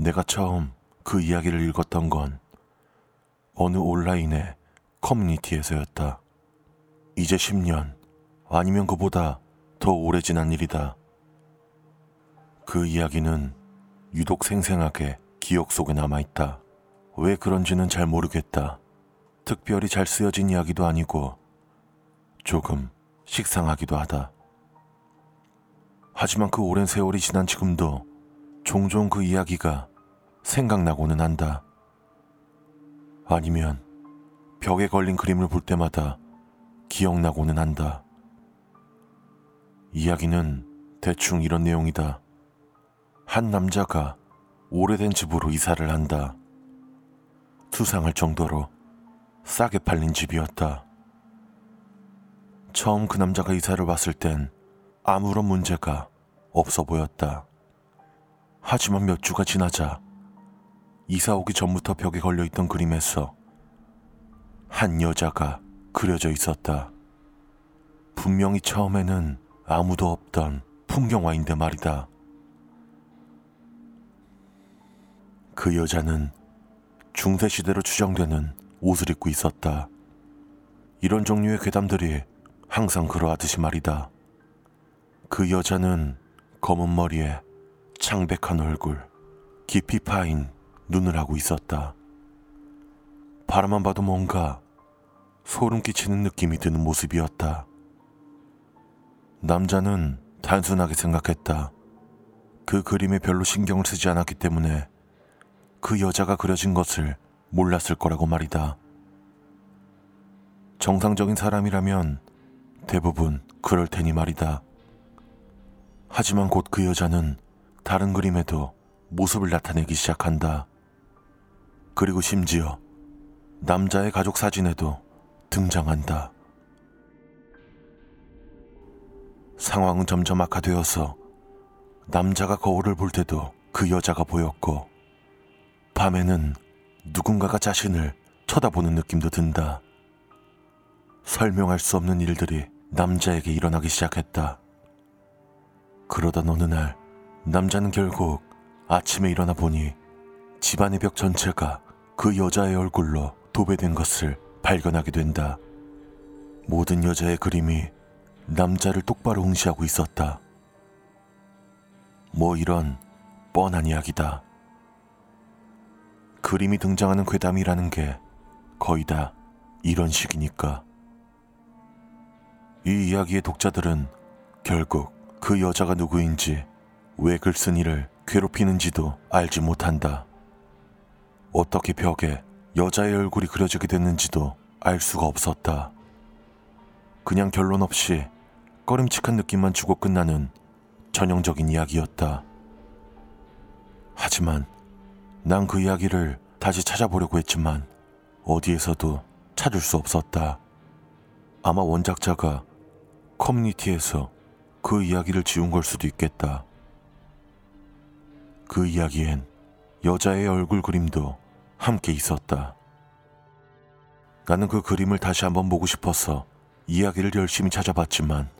내가 처음 그 이야기를 읽었던 건 어느 온라인의 커뮤니티에서였다. 이제 10년, 아니면 그보다 더 오래 지난 일이다. 그 이야기는 유독 생생하게 기억 속에 남아있다. 왜 그런지는 잘 모르겠다. 특별히 잘 쓰여진 이야기도 아니고 조금 식상하기도 하다. 하지만 그 오랜 세월이 지난 지금도 종종 그 이야기가 생각나고는 한다. 아니면 벽에 걸린 그림을 볼 때마다 기억나고는 한다. 이야기는 대충 이런 내용이다. 한 남자가 오래된 집으로 이사를 한다. 수상할 정도로 싸게 팔린 집이었다. 처음 그 남자가 이사를 왔을 땐 아무런 문제가 없어 보였다. 하지만 몇 주가 지나자 이사 오기 전부터 벽에 걸려 있던 그림에서 한 여자가 그려져 있었다. 분명히 처음에는 아무도 없던 풍경화인데 말이다. 그 여자는 중세시대로 추정되는 옷을 입고 있었다. 이런 종류의 괴담들이 항상 그러하듯이 말이다. 그 여자는 검은 머리에 창백한 얼굴, 깊이 파인 눈을 하고 있었다. 바라만 봐도 뭔가 소름 끼치는 느낌이 드는 모습이었다. 남자는 단순하게 생각했다. 그 그림에 별로 신경을 쓰지 않았기 때문에 그 여자가 그려진 것을 몰랐을 거라고 말이다. 정상적인 사람이라면 대부분 그럴 테니 말이다. 하지만 곧 그 여자는 다른 그림에도 모습을 나타내기 시작한다. 그리고 심지어 남자의 가족 사진에도 등장한다. 상황은 점점 악화되어서 남자가 거울을 볼 때도 그 여자가 보였고 밤에는 누군가가 자신을 쳐다보는 느낌도 든다. 설명할 수 없는 일들이 남자에게 일어나기 시작했다. 그러던 어느 날 남자는 결국 아침에 일어나 보니 집안의 벽 전체가 그 여자의 얼굴로 도배된 것을 발견하게 된다. 모든 여자의 그림이 남자를 똑바로 응시하고 있었다. 뭐 이런 뻔한 이야기다. 그림이 등장하는 괴담이라는 게 거의 다 이런 식이니까. 이 이야기의 독자들은 결국 그 여자가 누구인지 왜 글쓴이를 괴롭히는지도 알지 못한다. 어떻게 벽에 여자의 얼굴이 그려지게 됐는지도 알 수가 없었다. 그냥 결론 없이 꺼림칙한 느낌만 주고 끝나는 전형적인 이야기였다. 하지만 난 그 이야기를 다시 찾아보려고 했지만 어디에서도 찾을 수 없었다. 아마 원작자가 커뮤니티에서 그 이야기를 지운 걸 수도 있겠다. 그 이야기엔 여자의 얼굴 그림도 함께 있었다. 나는 그 그림을 다시 한번 보고 싶어서 이야기를 열심히 찾아봤지만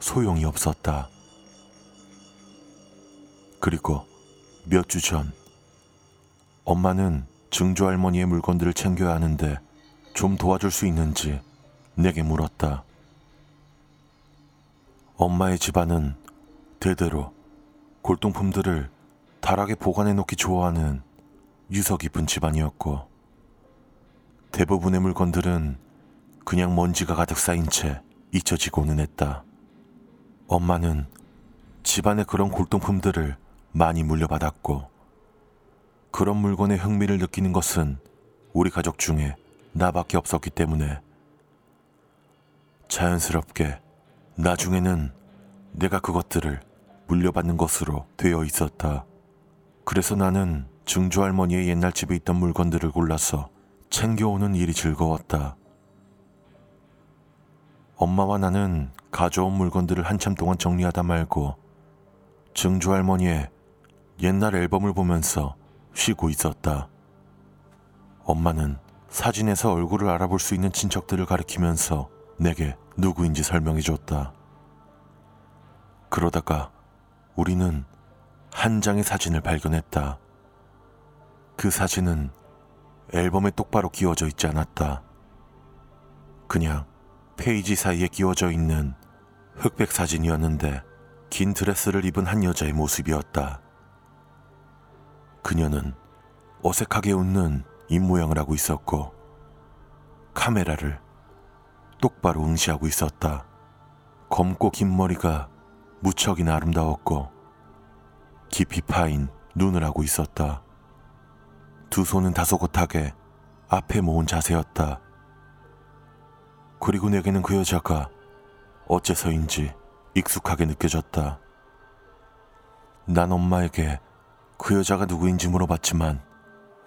소용이 없었다. 그리고 몇 주 전, 엄마는 증조 할머니의 물건들을 챙겨야 하는데 좀 도와줄 수 있는지 내게 물었다. 엄마의 집안은 대대로 골동품들을 다락에 보관해 놓기 좋아하는 유서 깊은 집안이었고 대부분의 물건들은 그냥 먼지가 가득 쌓인 채 잊혀지고는 했다. 엄마는 집안의 그런 골동품들을 많이 물려받았고 그런 물건에 흥미를 느끼는 것은 우리 가족 중에 나밖에 없었기 때문에 자연스럽게 나중에는 내가 그것들을 물려받는 것으로 되어 있었다. 그래서 나는 증조 할머니의 옛날 집에 있던 물건들을 골라서 챙겨오는 일이 즐거웠다. 엄마와 나는 가져온 물건들을 한참 동안 정리하다 말고 증조 할머니의 옛날 앨범을 보면서 쉬고 있었다. 엄마는 사진에서 얼굴을 알아볼 수 있는 친척들을 가리키면서 내게 누구인지 설명해 줬다. 그러다가 우리는 한 장의 사진을 발견했다. 그 사진은 앨범에 똑바로 끼워져 있지 않았다. 그냥 페이지 사이에 끼워져 있는 흑백 사진이었는데 긴 드레스를 입은 한 여자의 모습이었다. 그녀는 어색하게 웃는 입모양을 하고 있었고 카메라를 똑바로 응시하고 있었다. 검고 긴 머리가 무척이나 아름다웠고 깊이 파인 눈을 하고 있었다. 두 손은 다소곳하게 앞에 모은 자세였다. 그리고 내게는 그 여자가 어째서인지 익숙하게 느껴졌다. 난 엄마에게 그 여자가 누구인지 물어봤지만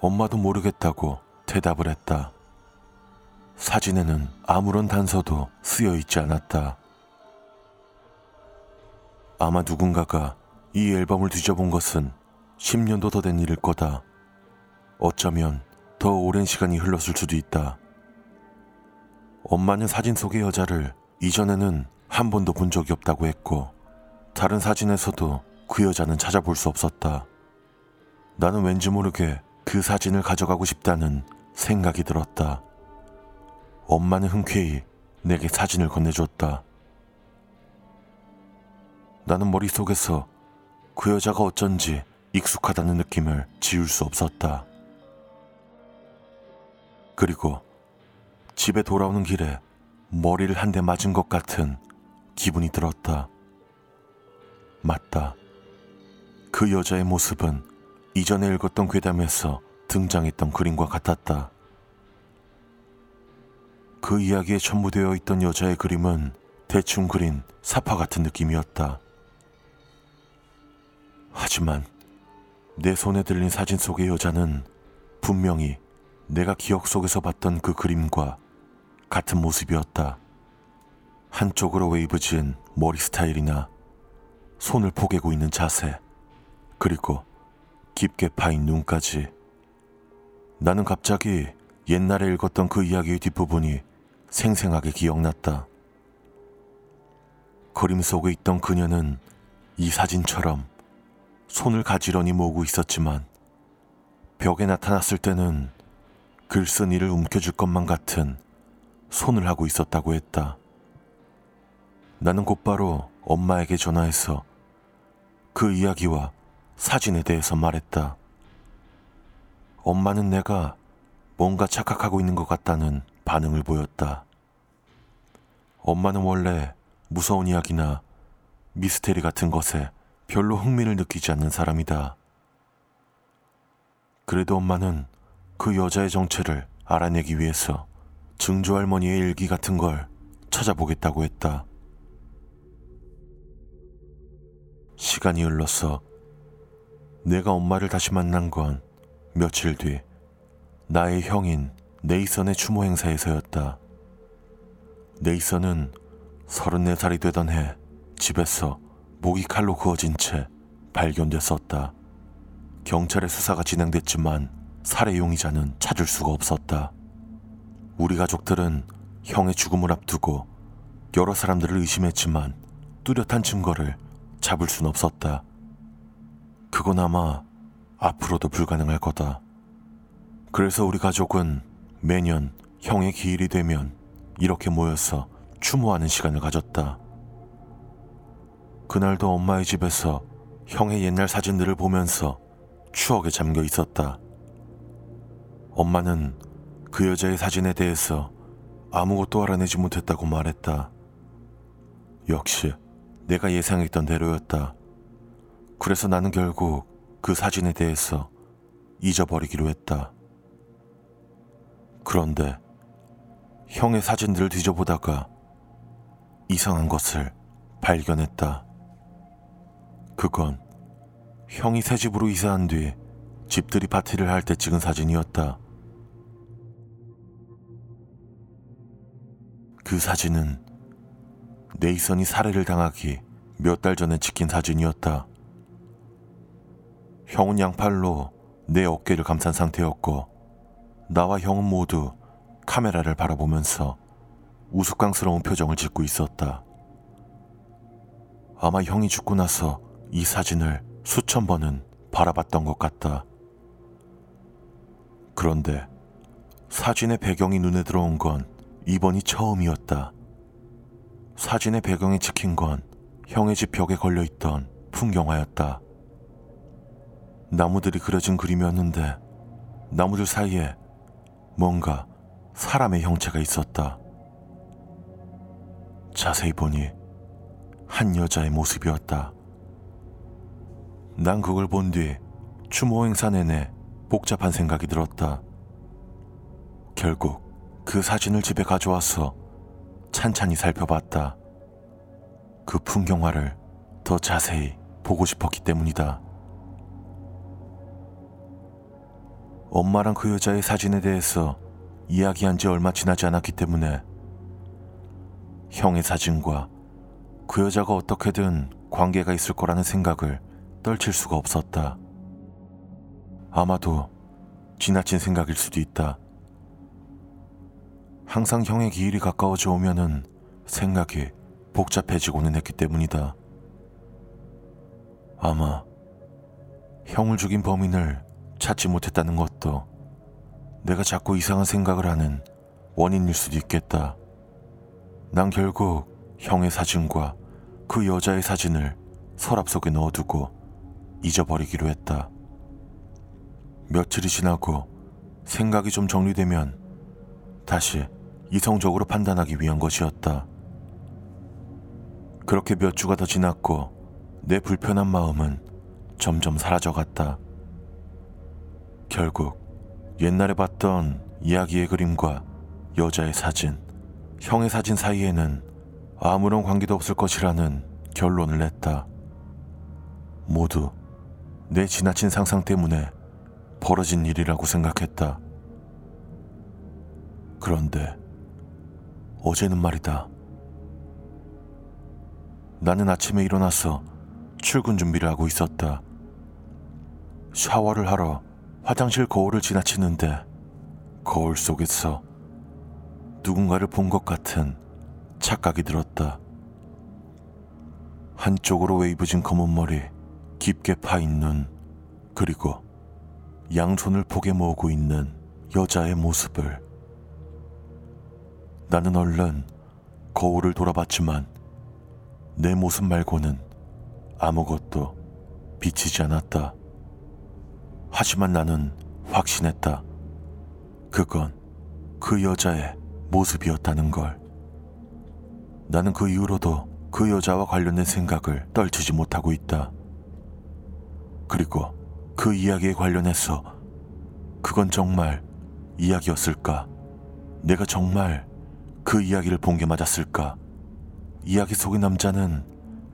엄마도 모르겠다고 대답을 했다. 사진에는 아무런 단서도 쓰여 있지 않았다. 아마 누군가가 이 앨범을 뒤져본 것은 10년도 더 된 일일 거다. 어쩌면 더 오랜 시간이 흘렀을 수도 있다. 엄마는 사진 속의 여자를 이전에는 한 번도 본 적이 없다고 했고, 다른 사진에서도 그 여자는 찾아볼 수 없었다. 나는 왠지 모르게 그 사진을 가져가고 싶다는 생각이 들었다. 엄마는 흔쾌히 내게 사진을 건네줬다. 나는 머릿속에서 그 여자가 어쩐지 익숙하다는 느낌을 지울 수 없었다. 그리고 집에 돌아오는 길에 머리를 한 대 맞은 것 같은 기분이 들었다. 맞다. 그 여자의 모습은 이전에 읽었던 괴담에서 등장했던 그림과 같았다. 그 이야기에 첨부되어 있던 여자의 그림은 대충 그린 사파 같은 느낌이었다. 하지만 내 손에 들린 사진 속의 여자는 분명히 내가 기억 속에서 봤던 그 그림과 같은 모습이었다. 한쪽으로 웨이브 지은 머리 스타일이나 손을 포개고 있는 자세, 그리고 깊게 파인 눈까지. 나는 갑자기 옛날에 읽었던 그 이야기의 뒷부분이 생생하게 기억났다. 그림 속에 있던 그녀는 이 사진처럼 손을 가지런히 모으고 있었지만 벽에 나타났을 때는 글쓴이를 움켜줄 것만 같은 손을 하고 있었다고 했다. 나는 곧바로 엄마에게 전화해서 그 이야기와 사진에 대해서 말했다. 엄마는 내가 뭔가 착각하고 있는 것 같다는 반응을 보였다. 엄마는 원래 무서운 이야기나 미스테리 같은 것에 별로 흥미를 느끼지 않는 사람이다. 그래도 엄마는 그 여자의 정체를 알아내기 위해서 증조할머니의 일기 같은 걸 찾아보겠다고 했다. 시간이 흘러서 내가 엄마를 다시 만난 건 며칠 뒤 나의 형인 네이선의 추모 행사에서였다. 네이선은 34살이 되던 해 집에서 목이 칼로 그어진 채 발견됐었다. 경찰의 수사가 진행됐지만 살해 용의자는 찾을 수가 없었다. 우리 가족들은 형의 죽음을 앞두고 여러 사람들을 의심했지만 뚜렷한 증거를 잡을 순 없었다. 그건 아마 앞으로도 불가능할 거다. 그래서 우리 가족은 매년 형의 기일이 되면 이렇게 모여서 추모하는 시간을 가졌다. 그날도 엄마의 집에서 형의 옛날 사진들을 보면서 추억에 잠겨 있었다. 엄마는 그 여자의 사진에 대해서 아무것도 알아내지 못했다고 말했다. 역시 내가 예상했던 대로였다. 그래서 나는 결국 그 사진에 대해서 잊어버리기로 했다. 그런데 형의 사진들을 뒤져보다가 이상한 것을 발견했다. 그건 형이 새 집으로 이사한 뒤 집들이 파티를 할 때 찍은 사진이었다. 그 사진은 네이선이 살해를 당하기 몇 달 전에 찍힌 사진이었다. 형은 양팔로 내 어깨를 감싼 상태였고 나와 형은 모두 카메라를 바라보면서 우스꽝스러운 표정을 짓고 있었다. 아마 형이 죽고 나서 이 사진을 수천 번은 바라봤던 것 같다. 그런데 사진의 배경이 눈에 들어온 건 이번이 처음이었다. 사진의 배경에 찍힌 건 형의 집 벽에 걸려 있던 풍경화였다. 나무들이 그려진 그림이었는데 나무들 사이에 뭔가 사람의 형체가 있었다. 자세히 보니 한 여자의 모습이었다. 난 그걸 본 뒤 추모 행사 내내 복잡한 생각이 들었다. 결국 그 사진을 집에 가져와서 찬찬히 살펴봤다. 그 풍경화를 더 자세히 보고 싶었기 때문이다. 엄마랑 그 여자의 사진에 대해서 이야기한 지 얼마 지나지 않았기 때문에 형의 사진과 그 여자가 어떻게든 관계가 있을 거라는 생각을 떨칠 수가 없었다. 아마도 지나친 생각일 수도 있다. 항상 형의 기일이 가까워져 오면은 생각이 복잡해지고는 했기 때문이다. 아마 형을 죽인 범인을 찾지 못했다는 것도 내가 자꾸 이상한 생각을 하는 원인일 수도 있겠다. 난 결국 형의 사진과 그 여자의 사진을 서랍 속에 넣어두고 잊어버리기로 했다. 며칠이 지나고 생각이 좀 정리되면 다시 이성적으로 판단하기 위한 것이었다. 그렇게 몇 주가 더 지났고 내 불편한 마음은 점점 사라져갔다. 결국 옛날에 봤던 이야기의 그림과 여자의 사진, 형의 사진 사이에는 아무런 관계도 없을 것이라는 결론을 냈다. 모두 내 지나친 상상 때문에 벌어진 일이라고 생각했다. 그런데 어제는 말이다. 나는 아침에 일어나서 출근 준비를 하고 있었다. 샤워를 하러 화장실 거울을 지나치는데 거울 속에서 누군가를 본 것 같은 착각이 들었다. 한쪽으로 웨이브진 검은 머리, 깊게 파인 눈, 그리고 양손을 폭에 모으고 있는 여자의 모습을 나는 얼른 거울을 돌아봤지만 내 모습 말고는 아무것도 비치지 않았다. 하지만 나는 확신했다. 그건 그 여자의 모습이었다는 걸. 나는 그 이후로도 그 여자와 관련된 생각을 떨치지 못하고 있다. 그리고 그 이야기에 관련해서 그건 정말 이야기였을까? 내가 정말 그 이야기를 본 게 맞았을까? 이야기 속의 남자는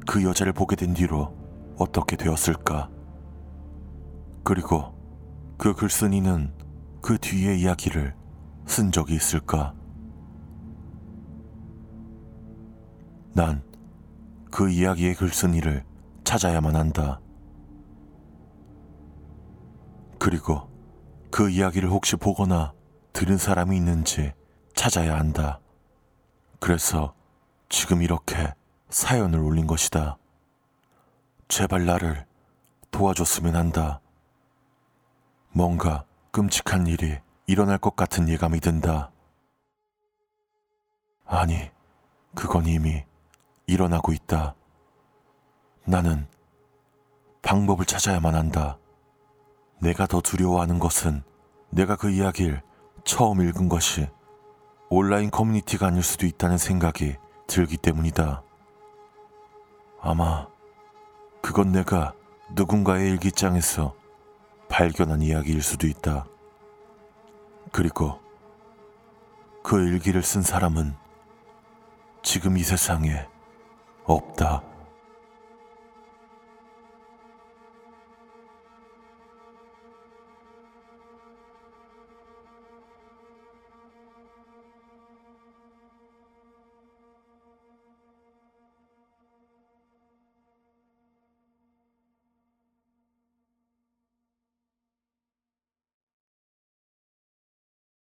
그 여자를 보게 된 뒤로 어떻게 되었을까? 그리고 그 글쓴이는 그 뒤의 이야기를 쓴 적이 있을까? 난 그 이야기의 글쓴이를 찾아야만 한다. 그리고 그 이야기를 혹시 보거나 들은 사람이 있는지 찾아야 한다. 그래서 지금 이렇게 사연을 올린 것이다. 제발 나를 도와줬으면 한다. 뭔가 끔찍한 일이 일어날 것 같은 예감이 든다. 아니, 그건 이미 일어나고 있다. 나는 방법을 찾아야만 한다. 내가 더 두려워하는 것은 내가 그 이야기를 처음 읽은 것이 온라인 커뮤니티가 아닐 수도 있다는 생각이 들기 때문이다. 아마 그건 내가 누군가의 일기장에서 발견한 이야기일 수도 있다. 그리고 그 일기를 쓴 사람은 지금 이 세상에 없다.